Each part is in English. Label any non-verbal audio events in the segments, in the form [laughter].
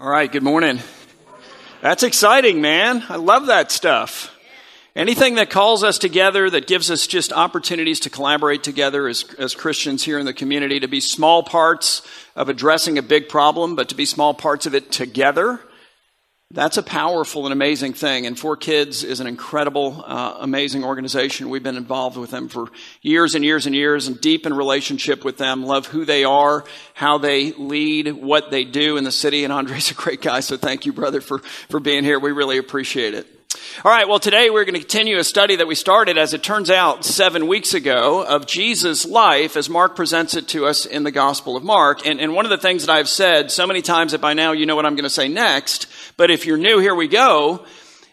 All right, good morning. That's exciting, man. I love that stuff. Anything that calls us together, that gives us just opportunities to collaborate together as, as Christians here in the community, to be small parts of addressing a big problem, but to be small parts of it together that's a powerful and amazing thing. And Four Kids is an incredible, uh, amazing organization. We've been involved with them for years and years and years and deep in relationship with them, love who they are, how they lead, what they do in the city. And Andre's [laughs] a great guy, so thank you, brother, for, for being here. We really appreciate it. All right, well, today we're going to continue a study that we started, as it turns out, seven weeks ago of Jesus' life as Mark presents it to us in the Gospel of Mark. And, and one of the things that I've said so many times that by now you know what I'm going to say next, but if you're new, here we go,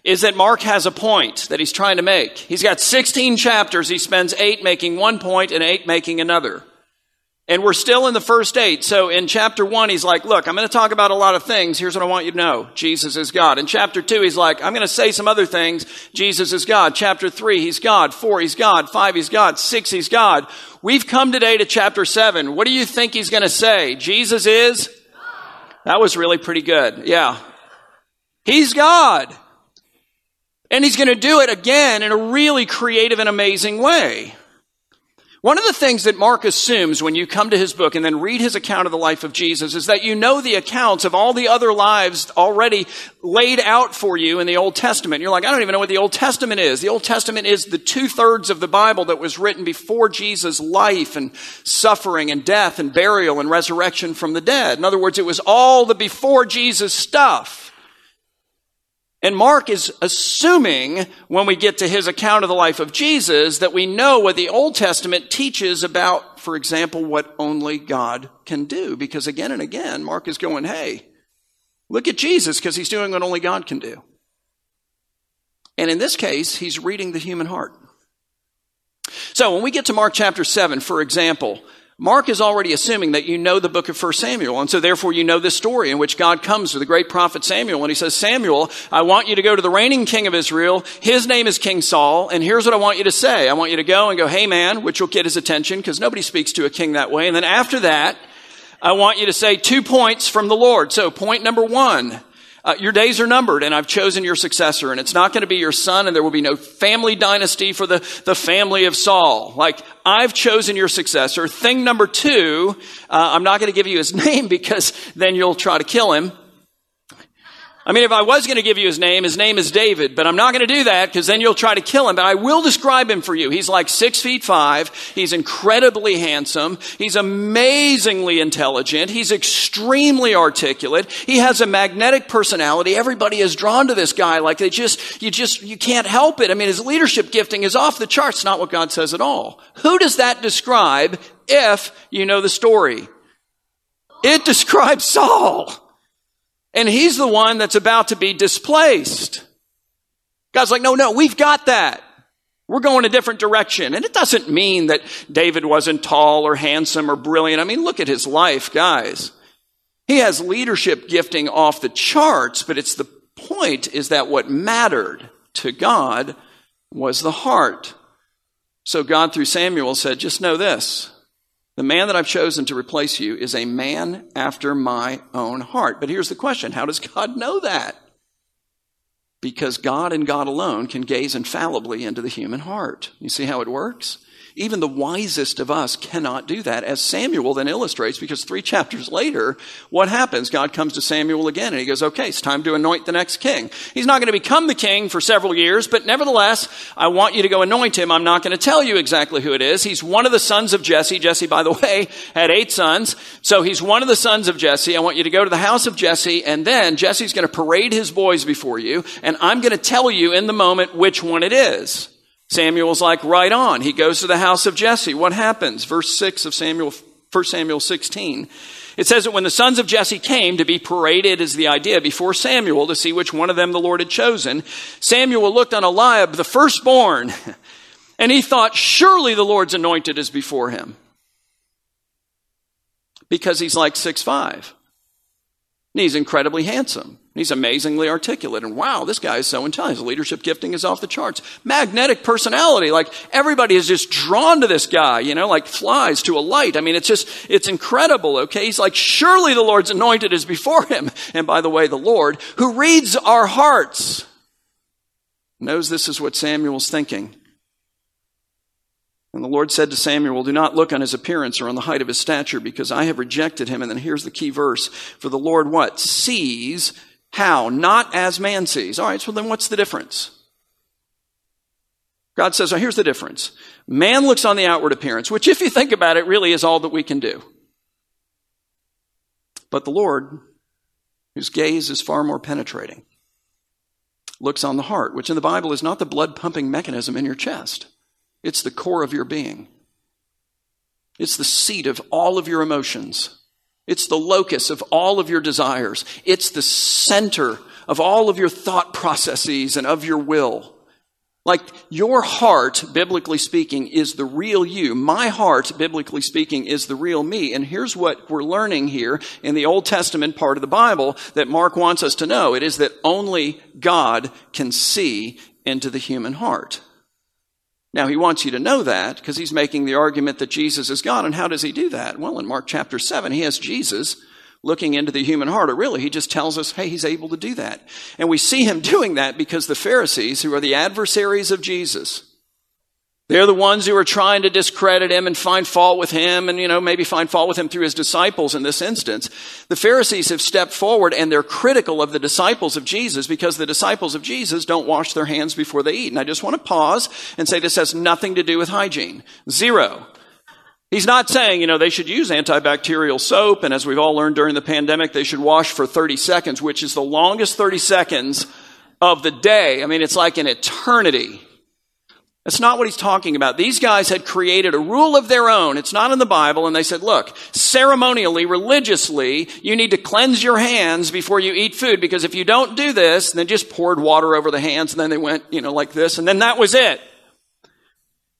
is that Mark has a point that he's trying to make. He's got 16 chapters. He spends eight making one point and eight making another. And we're still in the first eight. So in chapter one, he's like, look, I'm going to talk about a lot of things. Here's what I want you to know. Jesus is God. In chapter two, he's like, I'm going to say some other things. Jesus is God. Chapter three, he's God. Four, he's God. Five, he's God. Six, he's God. We've come today to chapter seven. What do you think he's going to say? Jesus is? That was really pretty good. Yeah. He's God. And he's going to do it again in a really creative and amazing way. One of the things that Mark assumes when you come to his book and then read his account of the life of Jesus is that you know the accounts of all the other lives already laid out for you in the Old Testament. You're like, I don't even know what the Old Testament is. The Old Testament is the two thirds of the Bible that was written before Jesus' life and suffering and death and burial and resurrection from the dead. In other words, it was all the before Jesus stuff. And Mark is assuming when we get to his account of the life of Jesus that we know what the Old Testament teaches about, for example, what only God can do. Because again and again, Mark is going, hey, look at Jesus because he's doing what only God can do. And in this case, he's reading the human heart. So when we get to Mark chapter 7, for example, Mark is already assuming that you know the book of 1 Samuel, and so therefore you know this story in which God comes to the great prophet Samuel, and he says, Samuel, I want you to go to the reigning king of Israel. His name is King Saul, and here's what I want you to say. I want you to go and go, hey man, which will get his attention, because nobody speaks to a king that way. And then after that, I want you to say two points from the Lord. So point number one, uh, your days are numbered and I've chosen your successor and it's not going to be your son and there will be no family dynasty for the, the family of Saul. Like, I've chosen your successor. Thing number two, uh, I'm not going to give you his [laughs] name because then you'll try to kill him. I mean, if I was going to give you his name, his name is David, but I'm not going to do that because then you'll try to kill him. But I will describe him for you. He's like six feet five. He's incredibly handsome. He's amazingly intelligent. He's extremely articulate. He has a magnetic personality. Everybody is drawn to this guy. Like they just, you just, you can't help it. I mean, his leadership gifting is off the charts. Not what God says at all. Who does that describe if you know the story? It describes Saul. And he's the one that's about to be displaced. God's like, no, no, we've got that. We're going a different direction. And it doesn't mean that David wasn't tall or handsome or brilliant. I mean, look at his life, guys. He has leadership gifting off the charts, but it's the point is that what mattered to God was the heart. So God through Samuel said, just know this. The man that I've chosen to replace you is a man after my own heart. But here's the question How does God know that? Because God and God alone can gaze infallibly into the human heart. You see how it works? Even the wisest of us cannot do that, as Samuel then illustrates, because three chapters later, what happens? God comes to Samuel again and he goes, okay, it's time to anoint the next king. He's not going to become the king for several years, but nevertheless, I want you to go anoint him. I'm not going to tell you exactly who it is. He's one of the sons of Jesse. Jesse, by the [laughs] way, had eight sons. So he's one of the sons of Jesse. I want you to go to the house of Jesse, and then Jesse's going to parade his boys before you, and I'm going to tell you in the moment which one it is. Samuel's like, right on. He goes to the house of Jesse. What happens? Verse 6 of Samuel, 1 Samuel 16. It says that when the sons of Jesse came to be paraded as the idea before Samuel to see which one of them the Lord had chosen, Samuel looked on Eliab, the firstborn, and he thought, surely the Lord's anointed is before him. Because he's like six five. And he's incredibly handsome. He's amazingly articulate. And wow, this guy is so intelligent. His leadership gifting is off the charts. Magnetic personality. Like everybody is just drawn to this guy, you know, like flies to a light. I mean, it's just, it's incredible, okay? He's like, surely the Lord's anointed is before him. And by the way, the Lord, who reads our hearts, knows this is what Samuel's thinking. And the Lord said to Samuel, Do not look on his appearance or on the height of his stature, because I have rejected him. And then here's the key verse. For the Lord what? Sees how? Not as man sees. All right, so then what's the difference? God says, oh, here's the difference. Man looks on the outward appearance, which, if you think about it, really is all that we can do. But the Lord, whose gaze is far more penetrating, looks on the heart, which in the Bible is not the blood pumping mechanism in your chest, it's the core of your being. It's the seat of all of your emotions. It's the locus of all of your desires. It's the center of all of your thought processes and of your will. Like your heart, biblically speaking, is the real you. My heart, biblically speaking, is the real me. And here's what we're learning here in the Old Testament part of the Bible that Mark wants us to know. It is that only God can see into the human heart. Now, he wants you to know that because he's making the argument that Jesus is God. And how does he do that? Well, in Mark chapter 7, he has Jesus looking into the human heart. Or really, he just tells us, hey, he's able to do that. And we see him [laughs] doing that because the Pharisees, who are the adversaries of Jesus, they're the ones who are trying to discredit him and find fault with him and, you know, maybe find fault with him through his disciples in this instance. The Pharisees have stepped forward and they're critical of the disciples of Jesus because the disciples of Jesus don't wash their hands before they eat. And I just want to pause and say this has nothing to do with hygiene. Zero. He's not saying, you know, they should use antibacterial soap, and as we've all learned during the pandemic, they should wash for 30 seconds, which is the longest 30 seconds of the day. I mean, it's like an eternity. That's not what he's talking about. These guys had created a rule of their own. It's not in the Bible. And they said, look, ceremonially, religiously, you need to cleanse your hands before you eat food because if you don't do this, then just poured water over the hands and then they went, you know, like this and then that was it.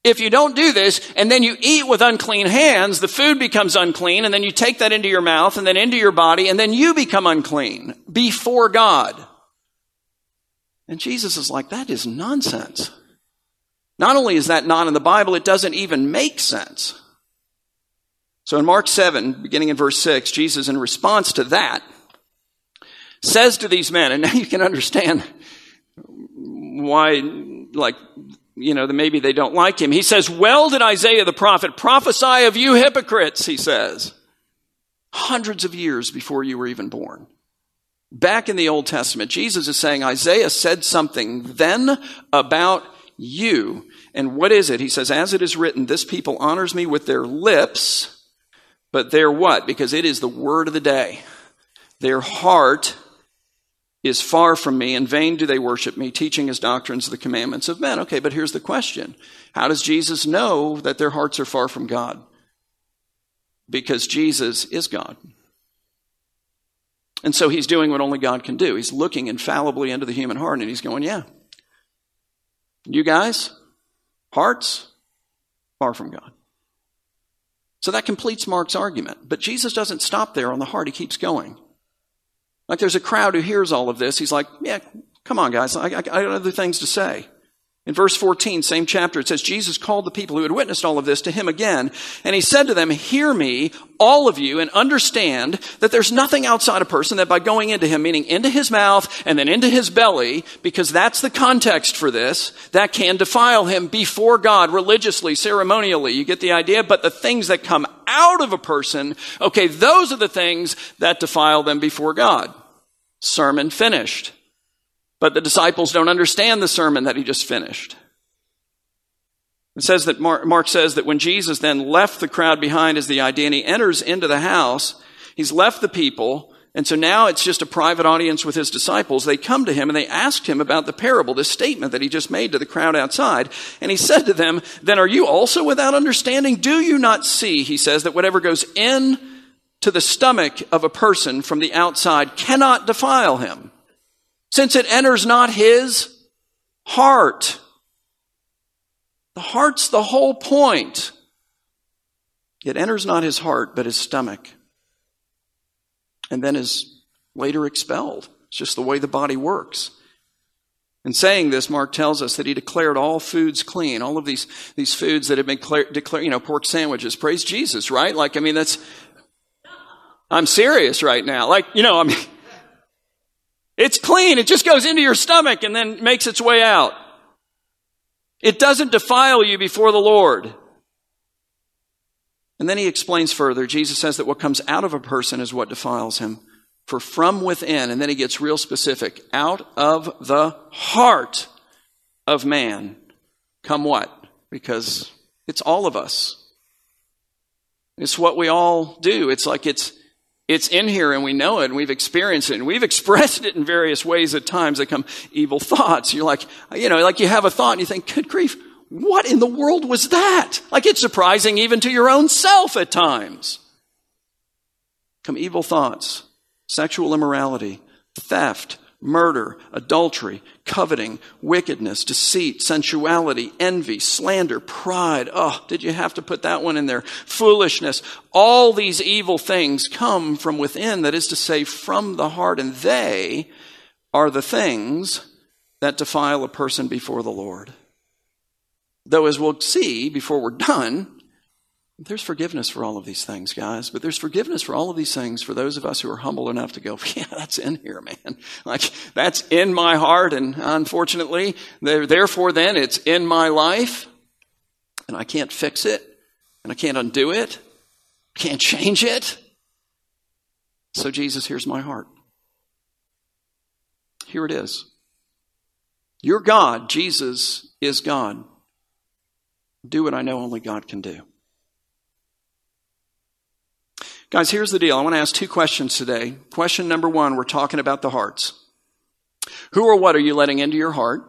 If you don't do this and then you eat with unclean hands, the food becomes unclean and then you take that into your mouth and then into your body and then you become unclean before God. And Jesus is like, that is nonsense. Not only is that not in the Bible, it doesn't even make sense. So in Mark 7, beginning in verse 6, Jesus, in response to that, says to these men, and now [laughs] you can understand why, like, you know, maybe they don't like him. He says, Well did Isaiah the prophet prophesy of you hypocrites, he says, hundreds of years before you were even born. Back in the Old Testament, Jesus is saying Isaiah said something then about you and what is it? He says, As it is written, this people honors me with their lips, but their what? Because it is the word of the day. Their heart is far from me. In vain do they worship me, teaching as doctrines the commandments of men. Okay, but here's the question How does Jesus know that their hearts are far from God? Because Jesus is God. And so he's doing what only God can do. He's looking infallibly into the human heart and he's going, Yeah. You guys, Hearts far from God. So that completes Mark's argument. But Jesus doesn't stop there on the heart, he keeps going. Like there's a crowd who hears all of this. He's like, yeah, come on, guys. I, I, I have other things to say. In verse 14, same chapter, it says, Jesus called the people who had witnessed all of this to him again, and he said to them, Hear me, all of you, and understand that there's nothing outside a person that by going into him, meaning into his mouth and then into his belly, because that's the context for this, that can defile him before God religiously, ceremonially. You get the idea? But the things that come out of a person, okay, those are the things that defile them before God. Sermon finished. But the disciples don't understand the sermon that he just finished. It says that Mark, Mark, says that when Jesus then left the crowd behind as the idea and he enters into the house, he's left the people. And so now it's just a private audience with his disciples. They come to him and they asked him about the parable, this statement that he just made to the crowd outside. And he said to them, then are you also without understanding? Do you not see, he says, that whatever goes in to the stomach of a person from the outside cannot defile him? Since it enters not his heart. The heart's the whole point. It enters not his heart, but his stomach, and then is later expelled. It's just the way the body works. In saying this, Mark tells us that he declared all foods clean, all of these, these foods that have been declared, you know, pork sandwiches. Praise Jesus, right? Like, I mean, that's, I'm serious right now. Like, you know, I mean, it's clean. It just goes into your stomach and then makes its way out. It doesn't defile you before the Lord. And then he explains further. Jesus says that what comes out of a person is what defiles him. For from within, and then he gets real specific, out of the heart of man come what? Because it's all of us. It's what we all do. It's like it's it's in here and we know it and we've experienced it and we've [laughs] expressed it in various ways at times that come evil thoughts. You're like, you know, like you have a thought and you think, good grief, what in the world was that? Like it's surprising even to your own self at times. Come evil thoughts, sexual immorality, theft, murder, adultery, coveting, wickedness, deceit, sensuality, envy, slander, pride. Oh, did you have to put that one in there? Foolishness. All these evil things come from within, that is to say, from the heart, and they are the things that defile a person before the Lord. Though, as we'll see before we're done, there's forgiveness for all of these things, guys, but there's forgiveness for all of these things for those of us who are humble enough to go, [laughs] yeah, that's in here, man. [laughs] Like, that's in my heart, and unfortunately, therefore, then, it's in my life, and I can't fix it, and I can't undo it, I can't change it. So, Jesus, here's my heart. Here it is. You're God. Jesus is God. Do what I know only God can do. Guys, here's the deal. I want to ask two questions today. Question number one, we're talking about the hearts. Who or what are you letting into your heart?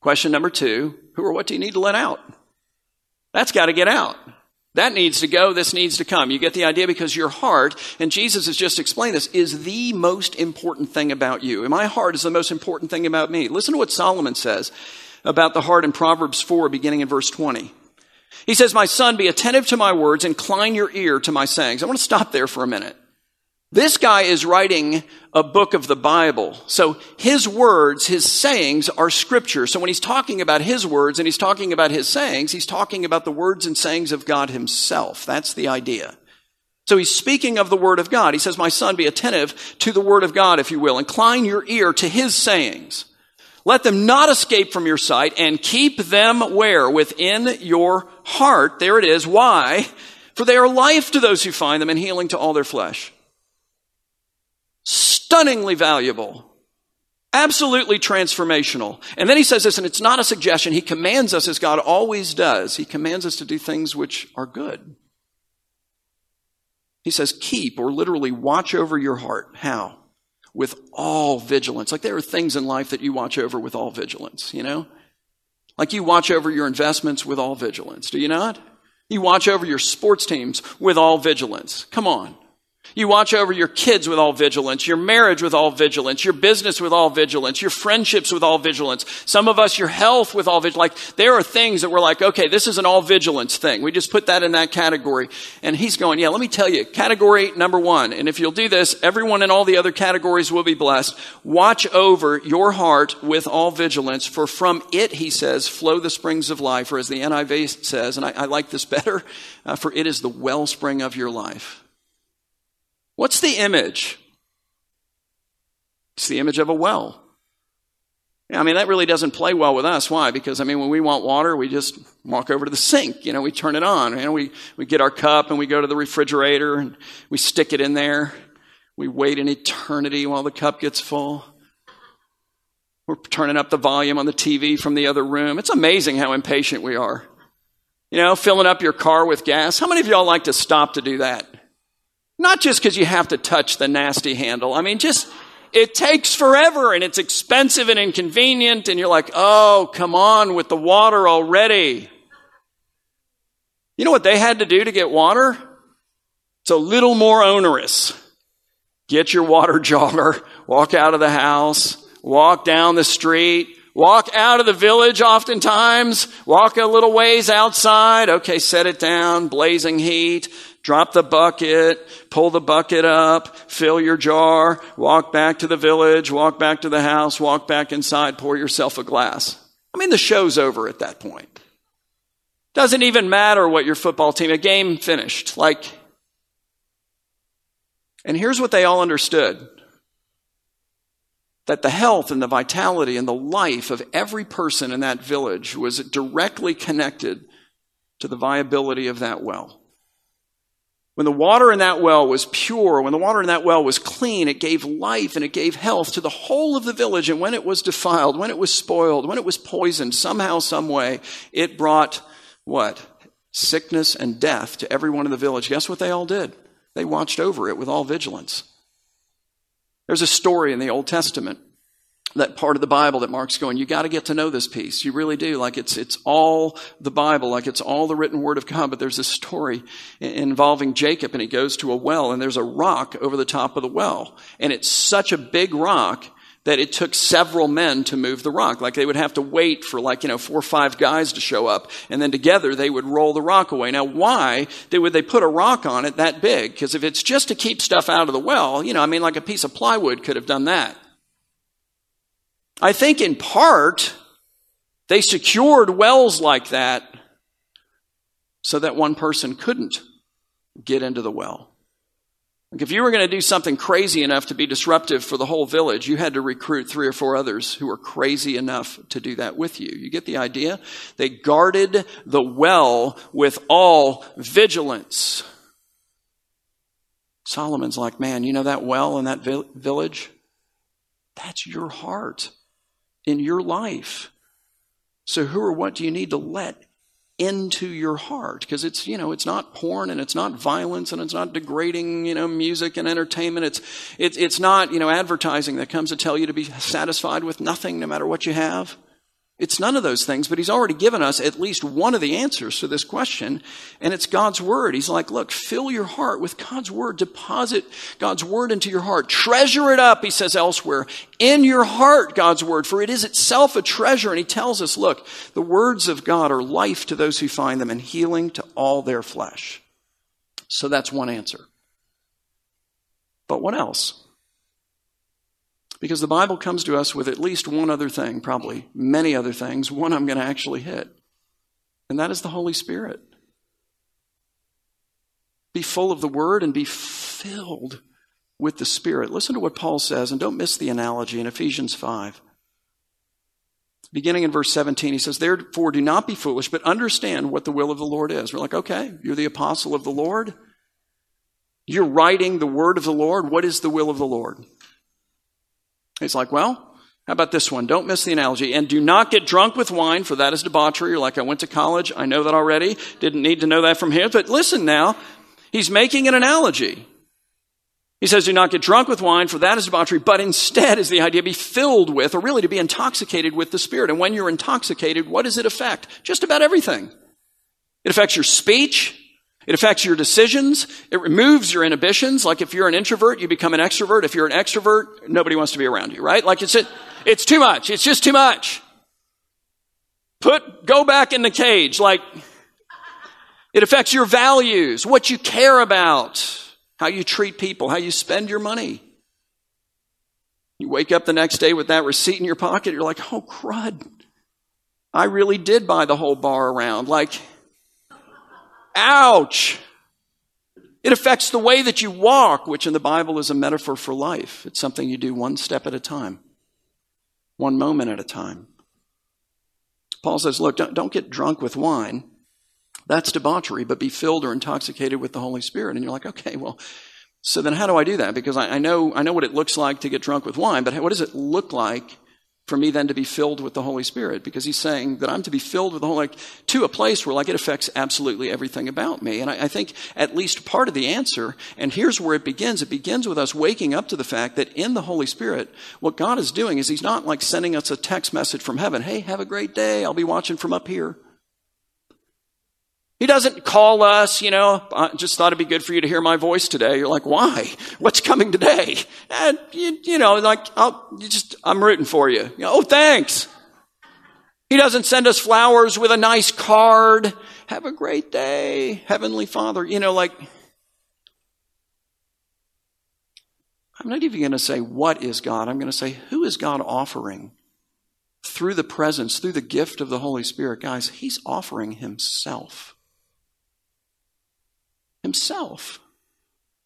Question number two, who or what do you need to let out? That's got to get out. That needs to go. This needs to come. You get the idea because your heart, and Jesus has just explained this, is the most important thing about you. And my heart is the most important thing about me. Listen to what Solomon says about the heart in Proverbs 4, beginning in verse 20. He says, My son, be attentive to my words, incline your ear to my sayings. I want to stop there for a minute. This guy is writing a book of the Bible. So his words, his sayings are scripture. So when he's talking about his words and he's talking about his sayings, he's talking about the words and sayings of God himself. That's the idea. So he's speaking of the word of God. He says, My son, be attentive to the word of God, if you will. Incline your ear to his sayings. Let them not escape from your sight and keep them where? Within your heart. There it is. Why? For they are life to those who find them and healing to all their flesh. Stunningly valuable. Absolutely transformational. And then he says this, and it's not a suggestion. He commands us, as God always does, he commands us to do things which are good. He says, keep or literally watch over your heart. How? With all vigilance. Like there are things in life that you watch over with all vigilance, you know? Like you watch over your investments with all vigilance, do you not? You watch over your sports teams with all vigilance. Come on. You watch over your kids with all vigilance, your marriage with all vigilance, your business with all vigilance, your friendships with all vigilance. Some of us, your health with all vigilance. Like, there are things that we're like, okay, this is an all vigilance thing. We just put that in that category. And he's going, yeah, let me tell you, category number one. And if you'll do this, everyone in all the other categories will be blessed. Watch over your heart with all vigilance, for from it, he says, flow the springs of life. Or as the NIV says, and I, I like this better, uh, for it is the wellspring of your life. What's the image? It's the image of a well. Yeah, I mean, that really doesn't play well with us. Why? Because, I mean, when we want water, we just walk over to the sink. You know, we turn it on. You know, we, we get our cup and we go to the refrigerator and we stick it in there. We wait an eternity while the cup gets full. We're turning up the volume on the TV from the other room. It's amazing how impatient we are. You know, filling up your car with gas. How many of y'all like to stop to do that? Not just because you have to touch the nasty handle. I mean, just, it takes forever and it's expensive and inconvenient and you're like, oh, come on with the water already. You know what they had to do to get water? It's a little more onerous. Get your water [laughs] jar, walk out of the house, walk down the street, walk out of the village oftentimes, walk a little ways outside. Okay, set it down, blazing heat, Drop the bucket, pull the bucket up, fill your jar, walk back to the village, walk back to the house, walk back inside, pour yourself a glass. I mean, the show's over at that point. Doesn't even matter what your football team, a game finished. Like, and here's what they all understood that the health and the vitality and the life of every person in that village was directly connected to the viability of that well. When the water in that well was pure, when the water in that well was clean, it gave life and it gave health to the whole of the village. And when it was defiled, when it was spoiled, when it was poisoned, somehow, some way, it brought what? Sickness and death to everyone in the village. Guess what they all did? They watched over it with all vigilance. There's a story in the Old Testament that part of the Bible that Mark's going, you got to get to know this piece. You really do. Like it's, it's all the Bible, like it's all the written word of God. But there's a story involving Jacob and he goes to a well and there's a rock over the top of the well. And it's such a big rock that it took several men to move the rock. Like they would have to wait for like, you know, four or five guys to show up and then together they would roll the rock away. Now why would they put a rock on it that big? Because if it's just to keep stuff out of the well, you know, I mean like a piece of plywood could have done that. I think in part, they secured wells like that so that one person couldn't get into the well. Like if you were going to do something crazy enough to be disruptive for the whole village, you had to recruit three or four others who were crazy enough to do that with you. You get the idea? They guarded the well with all vigilance. Solomon's like, man, you know that well in that village? That's your heart in your life. So who or what do you need to let into your heart? Because it's, you know, it's not porn and it's not violence and it's not degrading, you know, music and entertainment. It's, it's, it's not, you know, advertising that comes to tell you to be satisfied with nothing no matter what you have. It's none of those things, but he's already given us at least one of the answers to this question, and it's God's Word. He's like, look, fill your heart with God's Word. Deposit God's Word into your heart. Treasure it up, he says elsewhere, in your heart, God's Word, for it is itself a treasure. And he tells us, look, the words of God are life to those who find them and healing to all their flesh. So that's one answer. But what else? Because the Bible comes to us with at least one other thing, probably many other things. One I'm going to actually hit, and that is the Holy Spirit. Be full of the Word and be filled with the Spirit. Listen to what Paul says, and don't miss the analogy in Ephesians 5. Beginning in verse 17, he says, Therefore, do not be foolish, but understand what the will of the Lord is. We're like, okay, you're the apostle of the Lord. You're writing the word of the Lord. What is the will of the Lord? He's like, well, how about this one? Don't miss the analogy. And do not get drunk with wine, for that is debauchery. You're like, I went to college. I know that already. Didn't need to know that from here. But listen now. He's making an analogy. He says, do not get drunk with wine, for that is debauchery, but instead is the idea be filled with, or really to be intoxicated with the Spirit. And when you're intoxicated, what does it affect? Just about everything. It affects your speech. It affects your decisions. It removes your inhibitions. Like if you're an introvert, you become an extrovert. If you're an extrovert, nobody wants to be around you, right? Like it's, it's too much. It's just too much. Put, go back in the cage. Like it affects your values, what you care about, how you treat people, how you spend your money. You wake up the next day with that receipt in your pocket. You're like, oh, crud. I really did buy the whole bar around. Like, Ouch! It affects the way that you walk, which in the Bible is a metaphor for life. It's something you do one step at a time, one moment at a time. Paul says, Look, don't, don't get drunk with wine. That's debauchery, but be filled or intoxicated with the Holy Spirit. And you're like, okay, well, so then how do I do that? Because I, I know, I know what it looks like to get drunk with wine, but what does it look like for me then to be filled with the Holy Spirit because he's saying that I'm to be filled with the Holy like, to a place where like it affects absolutely everything about me. And I, I, think at least part of the answer, and here's where it begins. It begins with us waking up to the fact that in the Holy Spirit, what God is doing is he's not like sending us a text message from heaven. Hey, have a great day. I'll be watching from up here. He doesn't call us, you know, I just thought it'd be good for you to hear my voice today. You're like, why? What's coming today? And, you, you know, like, I'll you just, I'm rooting for you. you know, oh, thanks. He doesn't send us flowers with a nice card. Have a great day, Heavenly Father. You know, like, I'm not even going to say what is God. I'm going to say who is God offering through the presence, through the gift of the Holy Spirit. Guys, He's offering Himself. Himself.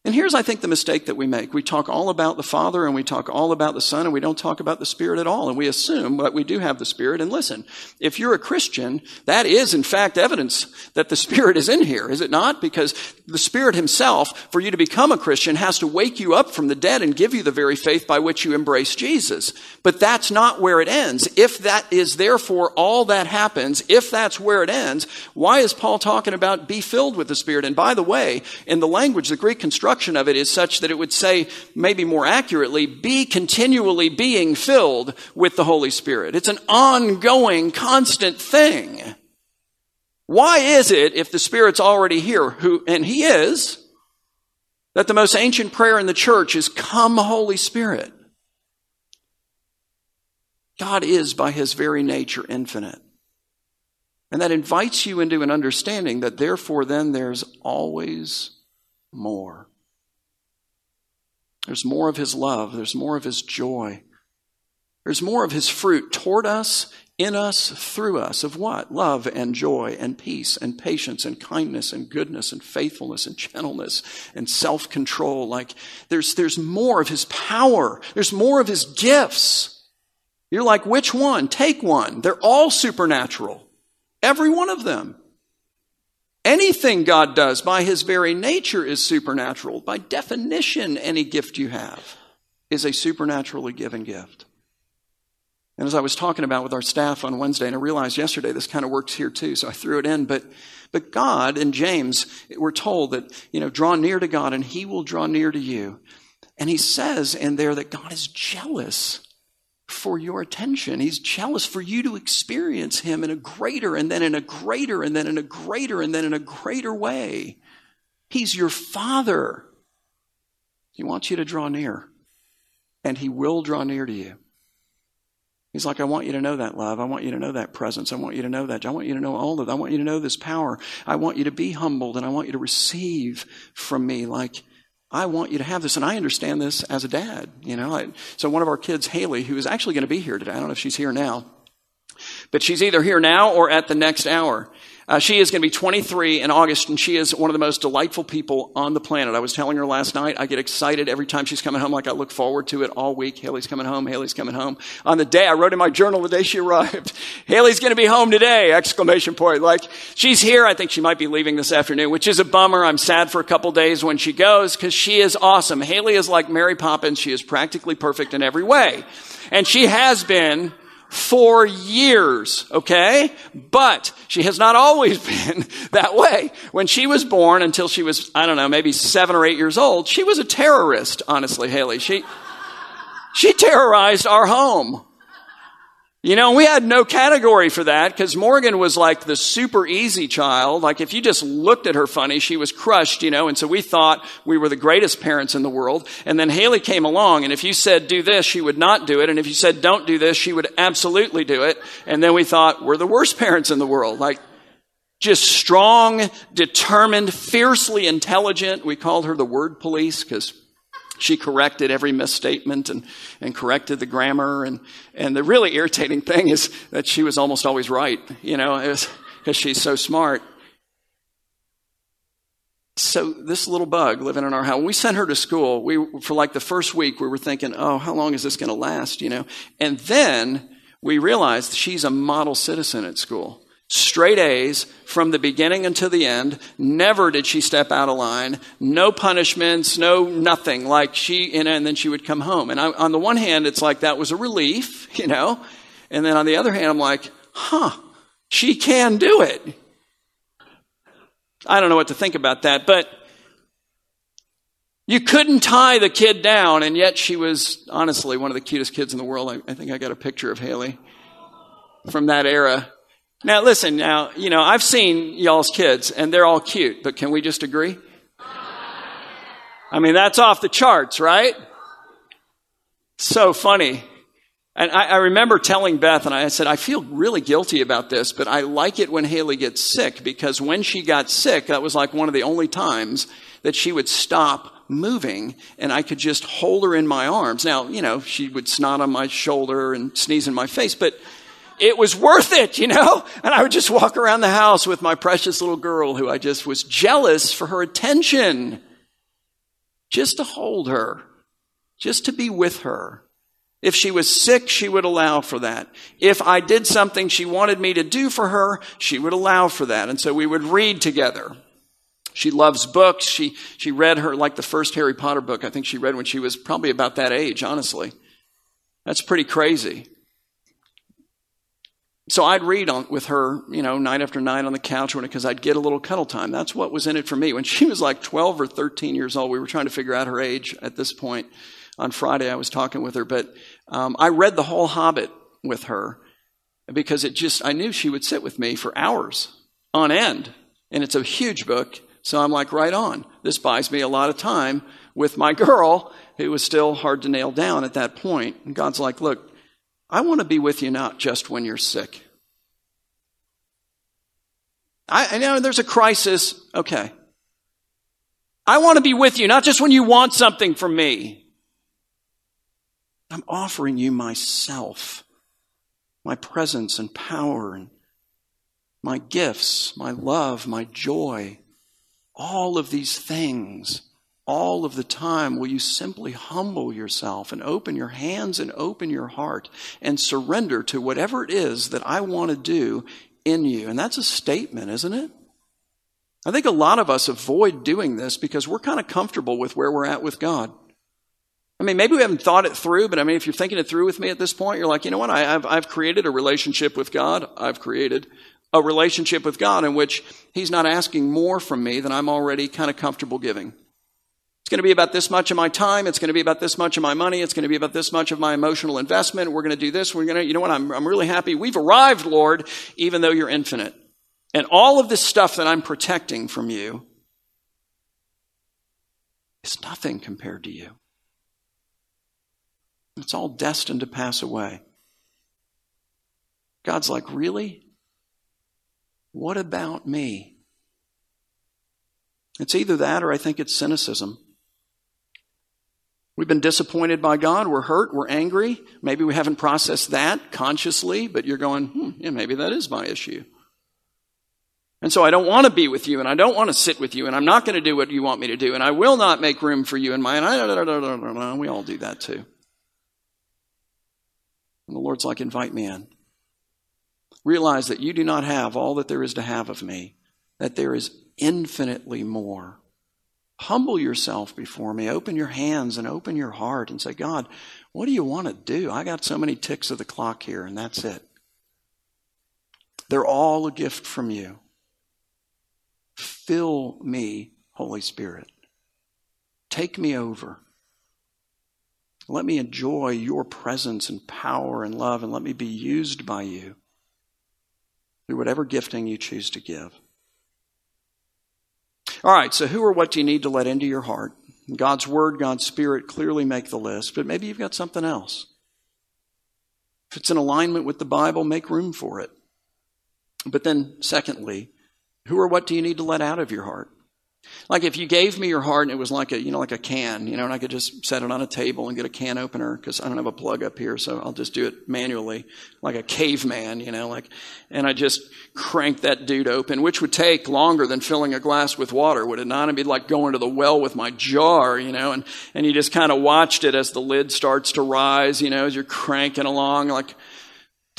And here's, I think, the mistake that we make. We talk all about the Father and we talk all about the Son and we don't talk about the Spirit at all. And we assume that we do have the Spirit. And listen, if you're a Christian, that is, in fact, evidence that the [laughs] Spirit is in here, is it not? Because the Spirit Himself, for you to become a Christian, has to wake you up from the dead and give you the very faith by which you embrace Jesus. But that's not where it ends. If that is therefore all that happens, if that's where it ends, why is Paul talking about be filled with the Spirit? And by the way, in the language, the Greek construction, construction of it is such that it would say, maybe more accurately, be continually being filled with the Holy Spirit. It's an ongoing, constant thing. Why is it, if the Spirit's already here, who, and He is, that the most ancient prayer in the church is, Come, Holy Spirit? God is, by His very nature, infinite. And that invites you into an understanding that therefore then there's always more. There's more of His love. There's more of His joy. There's more of His fruit toward us, in us, through us. Of what? Love and joy and peace and patience and kindness and goodness and faithfulness and gentleness and self control. Like, there's, there's more of His power. There's more of His gifts. You're like, which one? Take one. They're all supernatural. Every one of them. Anything God does by his very nature is supernatural. By definition, any gift you have is a supernaturally given gift. And as I was talking about with our staff on Wednesday, and I realized yesterday this kind of works here too, so I threw it in. But, but God and James, we're told that, you know, draw near to God and he will draw near to you. And he says in there that God is jealous for your attention. He's jealous for you to experience Him in a greater and then in a greater and then in a greater and then in a greater way. He's your Father. He wants you to draw near, and He will draw near to you. He's like, I want you to know that love. I want you to know that presence. I want you to know that. I want you to know all of that. I want you to know this power. I want you to be humbled and I want you to receive from me like I want you to have this, and I understand this as a dad. You know, I, so one of our kids, Haley, who is actually going to be here today. I don't know if she's here now, but she's either here now or at the next hour. Uh, she is going to be 23 in August, and she is one of the most delightful people on the planet. I was telling her last night, I get excited every time she's coming home, like I look forward to it all week. Haley's coming home, Haley's coming home. On the day, I wrote in my journal the day she arrived, [laughs] Haley's going to be home today, exclamation point. Like, she's here. I think she might be leaving this afternoon, which is a bummer. I'm sad for a couple days when she goes, because she is awesome. Haley is like Mary Poppins. She is practically perfect in every way. And she has been for years, okay? But she has not always [laughs] been that way. When she was born until she was, I don't know, maybe seven or eight years old, she was a terrorist, honestly, Haley. She, she terrorized our home. You know, we had no category for that because Morgan was like the super easy child. Like if you just looked at her funny, she was crushed, you know, and so we thought we were the greatest parents in the world. And then Haley came along and if you said do this, she would not do it. And if you said don't do this, she would absolutely do it. And then we thought we're the worst [laughs] parents in the world. Like just strong, determined, fiercely intelligent. We called her the word police because she corrected every misstatement and, and corrected the grammar. And, and the really irritating thing is that she was almost always right, you know, because she's so smart. So this little bug living in our house, we sent her to school, we, for like the first week, we were thinking, oh, how long is this going to last, you know? And then we realized she's a model citizen at school straight A's from the beginning until the end. Never did she step out of line. No punishments, no nothing. Like she, and, then she would come home. And I, on the one hand, it's like that was a relief, [laughs] you know. And then on the other hand, I'm like, huh, she can do it. I don't know what to think about that, but you couldn't tie the kid down, and yet she was honestly one of the cutest kids in the world. I, I think I got a picture of Haley from that era. Now, listen, now, you know, I've seen y'all's kids and they're all cute, but can we just agree? I mean, that's off the charts, right? So funny. And I, I, remember telling Beth, and I said, I feel really guilty about this, but I like it when Haley gets sick because when she got sick, that was like one of the only times that she would stop moving and I could just hold her in my arms. Now, you know, she would snot on my shoulder and sneeze in my face, but it was worth it, you know? [laughs] And I would just walk around the house with my precious little girl who I just was jealous for her attention. Just to hold her, just to be with her. If she was sick, she would allow for that. If I did something she wanted me to do for her, she would allow for that. And so we would read together. She loves books. She, she read her, like the first Harry Potter book, I think she read when she was probably about that age, honestly. That's pretty crazy. So I'd read on, with her, you know, night after night on the couch because I'd get a little cuddle time. That's what was in it for me. When [laughs] she was like 12 or 13 years old, we were trying to figure out her age at this point. On Friday, I was talking with her, but um, I read the whole Hobbit with her because it just, I knew she would sit with me for hours on end. And it's a huge book. So I'm like, right on. This buys me a lot of time with my [laughs] girl who was still hard to nail down at that point. And God's like, look, I want to be with you not just when you're sick. I, I know there's a crisis. Okay. I want to be with you, not just when you want something from me. I'm offering you myself, my presence and power and my gifts, my love, my joy, all of these things, all of the time, will you simply humble yourself and open your hands and open your heart and surrender to whatever it is that I want to do in you? And that's a statement, isn't it? I think a lot of us avoid doing this because we're kind of comfortable with where we're at with God. I mean, maybe we haven't thought it through, but I mean, if you're thinking it through with me at this point, you're like, you know what? I, have I've created a relationship with God. I've created a relationship with God in which He's not asking more from me than I'm already kind of comfortable giving. It's going to be about this much of my time. It's going to be about this much of my money. It's going to be about this much of my emotional investment. We're going to do this. We're going to, you know what? I'm, I'm really happy. We've arrived, Lord, even though you're infinite. And all of this stuff that I'm protecting from you is nothing compared to you. It's all destined to pass away. God's like, really? What about me? It's either that or I think it's cynicism. We've been disappointed by God. We're hurt. We're angry. Maybe we haven't processed that consciously, but you're going, hmm, yeah, maybe that is my issue. And so I don't want to be with you and I don't want to sit with you and I'm not going to do what you want me to do and I will not make room for you in my, we all do that too. And the Lord's like, invite me in. Realize that you do not have all that there is to have of me, that there is infinitely more. Humble yourself before me. Open your hands and open your heart and say, God, what do you want to do? I got so many ticks of the clock here, and that's it. They're all a gift from you. Fill me, Holy Spirit. Take me over. Let me enjoy your presence and power and love, and let me be used by you through whatever gifting you choose to give. All right, so who or what do you need to let into your heart? God's Word, God's Spirit clearly make the list, but maybe you've got something else. If it's in alignment with the Bible, make room for it. But then, secondly, who or what do you need to let out of your heart? Like if you gave me your heart and it was like a, you know, like a can, you know, and I could just set it on a table and get a can opener because I don't have a plug up here, so I'll just do it manually, like a caveman, you know, like, and I just crank that dude open, which would take longer than filling a glass with water, would it not? It'd be like going to the well with my jar, you know, and, and you just kind of watched it as the lid starts to rise, you know, as you're cranking along, like,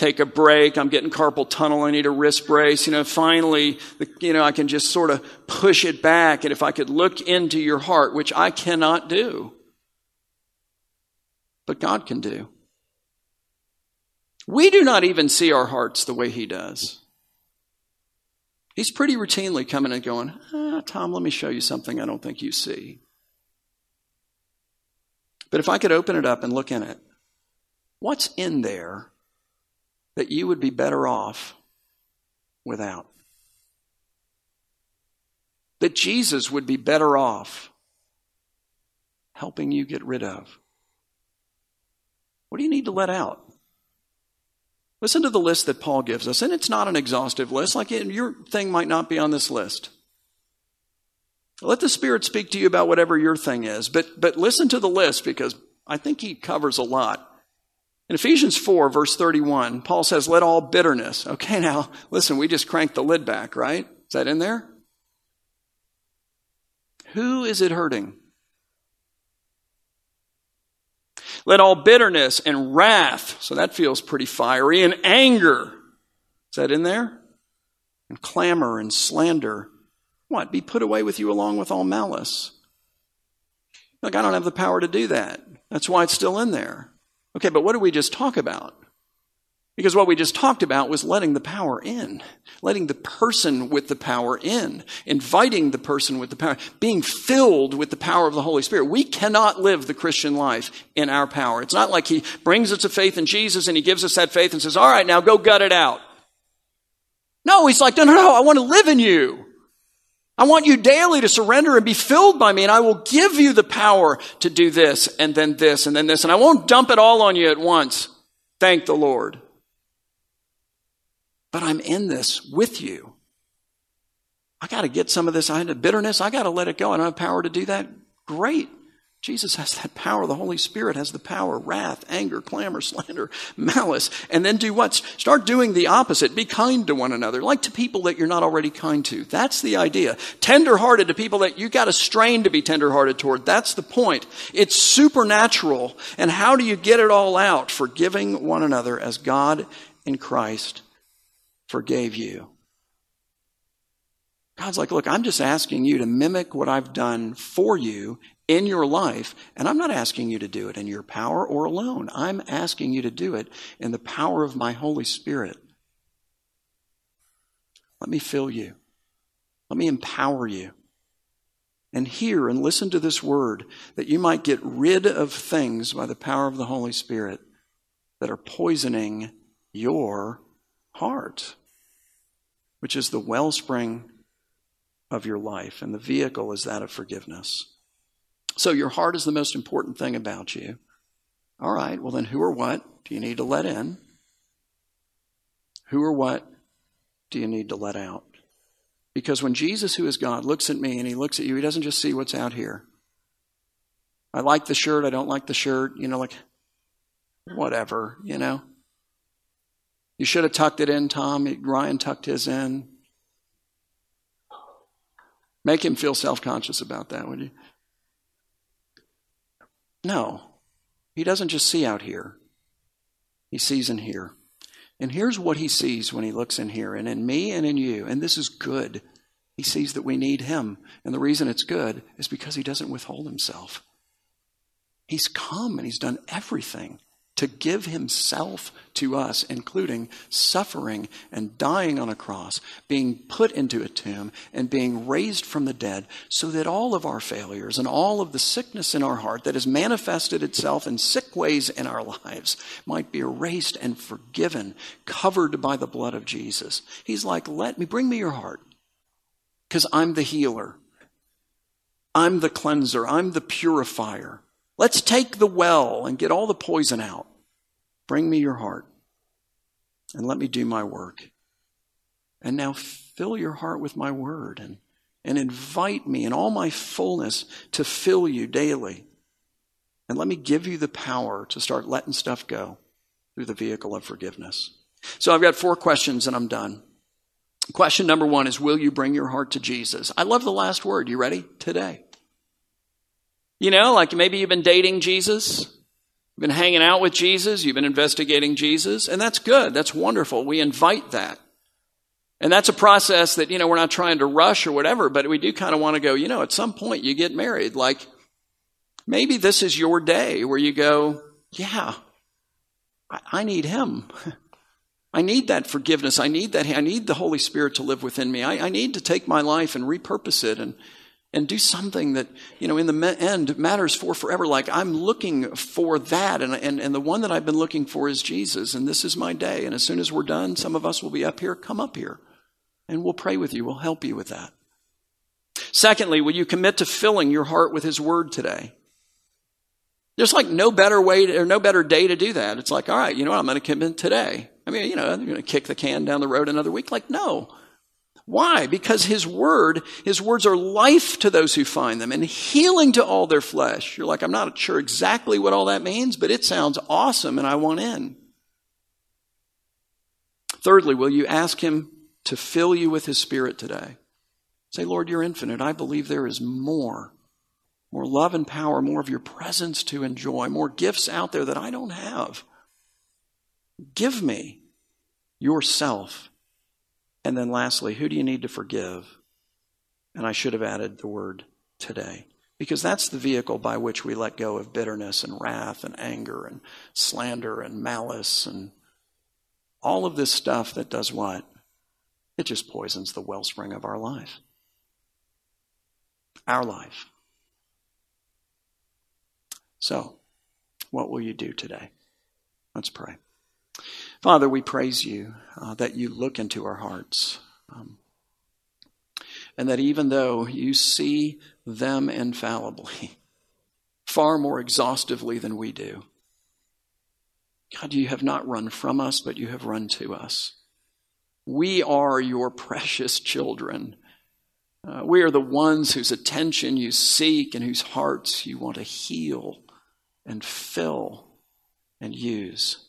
take a break. I'm getting carpal tunnel. I need a wrist brace. You know, finally, you know, I can just sort of push it back. And if I could look into your heart, which I cannot do, but God can do. We do not even see our hearts the way He does. He's pretty routinely coming and going, ah, Tom, let me show you something I don't think you see. But if I could open it up and look in it, what's in there that you would be better off without. That Jesus would be better off helping you get rid of. What do you need to let out? Listen to the list that Paul gives us, and it's not an exhaustive list. Like your thing might not be on this list. Let the Spirit speak to you about whatever your thing is. But, but listen to the list because I think he covers a lot. In Ephesians 4, verse 31, Paul says, Let all bitterness. Okay, now, listen, we just cranked the lid back, right? Is that in there? Who is it hurting? Let all bitterness and wrath, so that feels pretty fiery, and anger, is that in there? And clamor and slander, what? Be put away with you along with all malice. Like, I don't have the power to do that. That's why it's still in there. Okay, but what did we just talk about? Because what we just talked about was letting the power in, letting the person with the power in, inviting the person with the power, being filled with the power of the Holy Spirit. We cannot live the Christian life in our power. It's not like He brings us to faith in Jesus and He gives us that faith and says, all right, now go gut it out. No, He's like, no, no, no, I want to live in you. I want you daily to surrender and be filled by me, and I will give you the power to do this, and then this, and then this, and I won't dump it all on you at once. Thank the Lord. But I'm in this with you. I got to get some of this I had bitterness. I got to let it go. I don't have power to do that. Great. Jesus has that power. The Holy Spirit has the power. Wrath, anger, clamor, [laughs] slander, malice. And then do what? Start doing the opposite. Be kind to one another, like to people that you're not already kind to. That's the idea. Tenderhearted to people that you got to strain to be tenderhearted toward. That's the point. It's supernatural. And how do you get it all out? Forgiving one another as God in Christ forgave you. God's like, look, I'm just asking you to mimic what I've done for you in your life, and I'm not asking you to do it in your power or alone. I'm asking you to do it in the power of my Holy Spirit. Let me fill you. Let me empower you. And hear and listen to this word that you might get rid of things by the power of the Holy Spirit that are poisoning your heart, which is the wellspring of your life. And the vehicle is that of forgiveness. So your heart is the most important thing about you. All right, well, then who or what do you need to let in? Who or what do you need to let out? Because when Jesus, who is God, looks at me and he looks at you, he doesn't just see what's out here. I like the shirt, I don't like the shirt, you know, like, whatever, you know. You should have tucked it in, Tom. Ryan tucked his in. Make him feel self conscious about that, would you? No, he doesn't just see out here, he sees in here. And here's what he sees when he looks in here and in me and in you. And this is good. He sees that we need him. And the reason it's good is because he doesn't withhold himself. He's come and he's done everything to give himself to us, including suffering and dying on a cross, being put into a tomb, and being raised from the dead, so that all of our failures and all of the sickness in our heart that has manifested itself in sick ways in our lives might be erased and forgiven, covered by the blood of Jesus. He's like, Let me, bring me your heart, because I'm the healer. I'm the cleanser. I'm the purifier. Let's take the well and get all the poison out. Bring me your heart and let me do my work. And now fill your heart with my word and, and invite me in all my fullness to fill you daily. And let me give you the power to start letting stuff go through the vehicle of forgiveness. So I've got four questions and I'm done. Question number one is Will you bring your heart to Jesus? I love the last word. You ready? Today. You know, like maybe you've been dating Jesus been hanging out with Jesus, you've been investigating Jesus, and that's good. That's wonderful. We invite that. And that's a process that, you know, we're not trying to rush or whatever, but we do kind of want to go, you know, at some point you get married. Like, maybe this is your day where you go, yeah, I, I need him. [laughs] I need that forgiveness. I need that. I need the Holy Spirit to live within me. I, I need to take my life and repurpose it and, and do something that, you know, in the end matters for forever. Like I'm looking for that. And, and, and the one that I've been looking for is Jesus. And this is my day. And as soon as we're done, some of us will be up here. Come up here and we'll pray with you. We'll help you with that. Secondly, will you commit to filling your heart with his word today? There's like no better way to, or no better day to do that. It's like, all right, you know what? I'm going to commit today. I mean, you know, I'm going to kick the can down the road another week. Like, no. Why? Because his word, his words are life to those who find them and healing to all their flesh. You're like, I'm not sure exactly what all that means, but it sounds awesome and I want in. Thirdly, will you ask him to fill you with his spirit today? Say, Lord, you're infinite. I believe there is more. More love and power, more of your presence to enjoy, more gifts out there that I don't have. Give me yourself. And then lastly, who do you need to forgive? And I should have added the word today. Because that's the vehicle by which we let go of bitterness and wrath and anger and slander and malice and all of this stuff that does what? It just poisons the wellspring of our life. Our life. So, what will you do today? Let's pray. Father, we praise you uh, that you look into our hearts. Um, and that even though you see them infallibly, [laughs] far more exhaustively than we do, God, you have not run from us, but you have run to us. We are your [laughs] precious children. Uh, we are the ones whose attention you seek and whose hearts you want to heal and fill and use.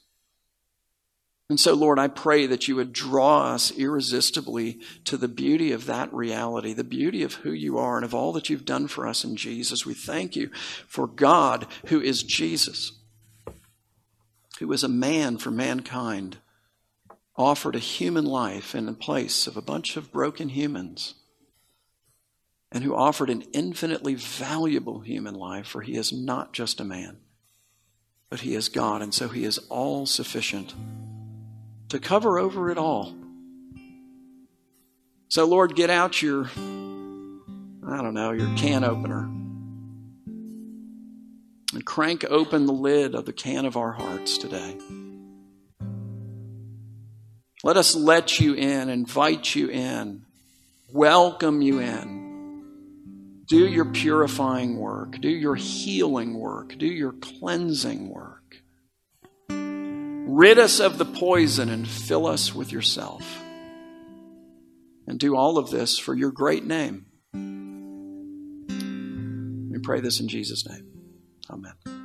And so, Lord, I pray that you would draw us irresistibly to the beauty of that reality, the beauty of who you are and of all that you've done for us in Jesus. We thank you for God who is Jesus who was a man for mankind, offered a human life in the place of a bunch of broken humans, and who offered an infinitely valuable human life, for he is not just a man, but he is God, and so he is all sufficient to cover over it all. So, Lord, get out your, I don't know, your can opener and crank open the lid of the can of our hearts today. Let us let you in, invite you in, welcome you in. Do your purifying work, do your healing work, do your cleansing work. Rid us of the poison and fill us with yourself. And do all of this for your great name. We pray this in Jesus' name. Amen.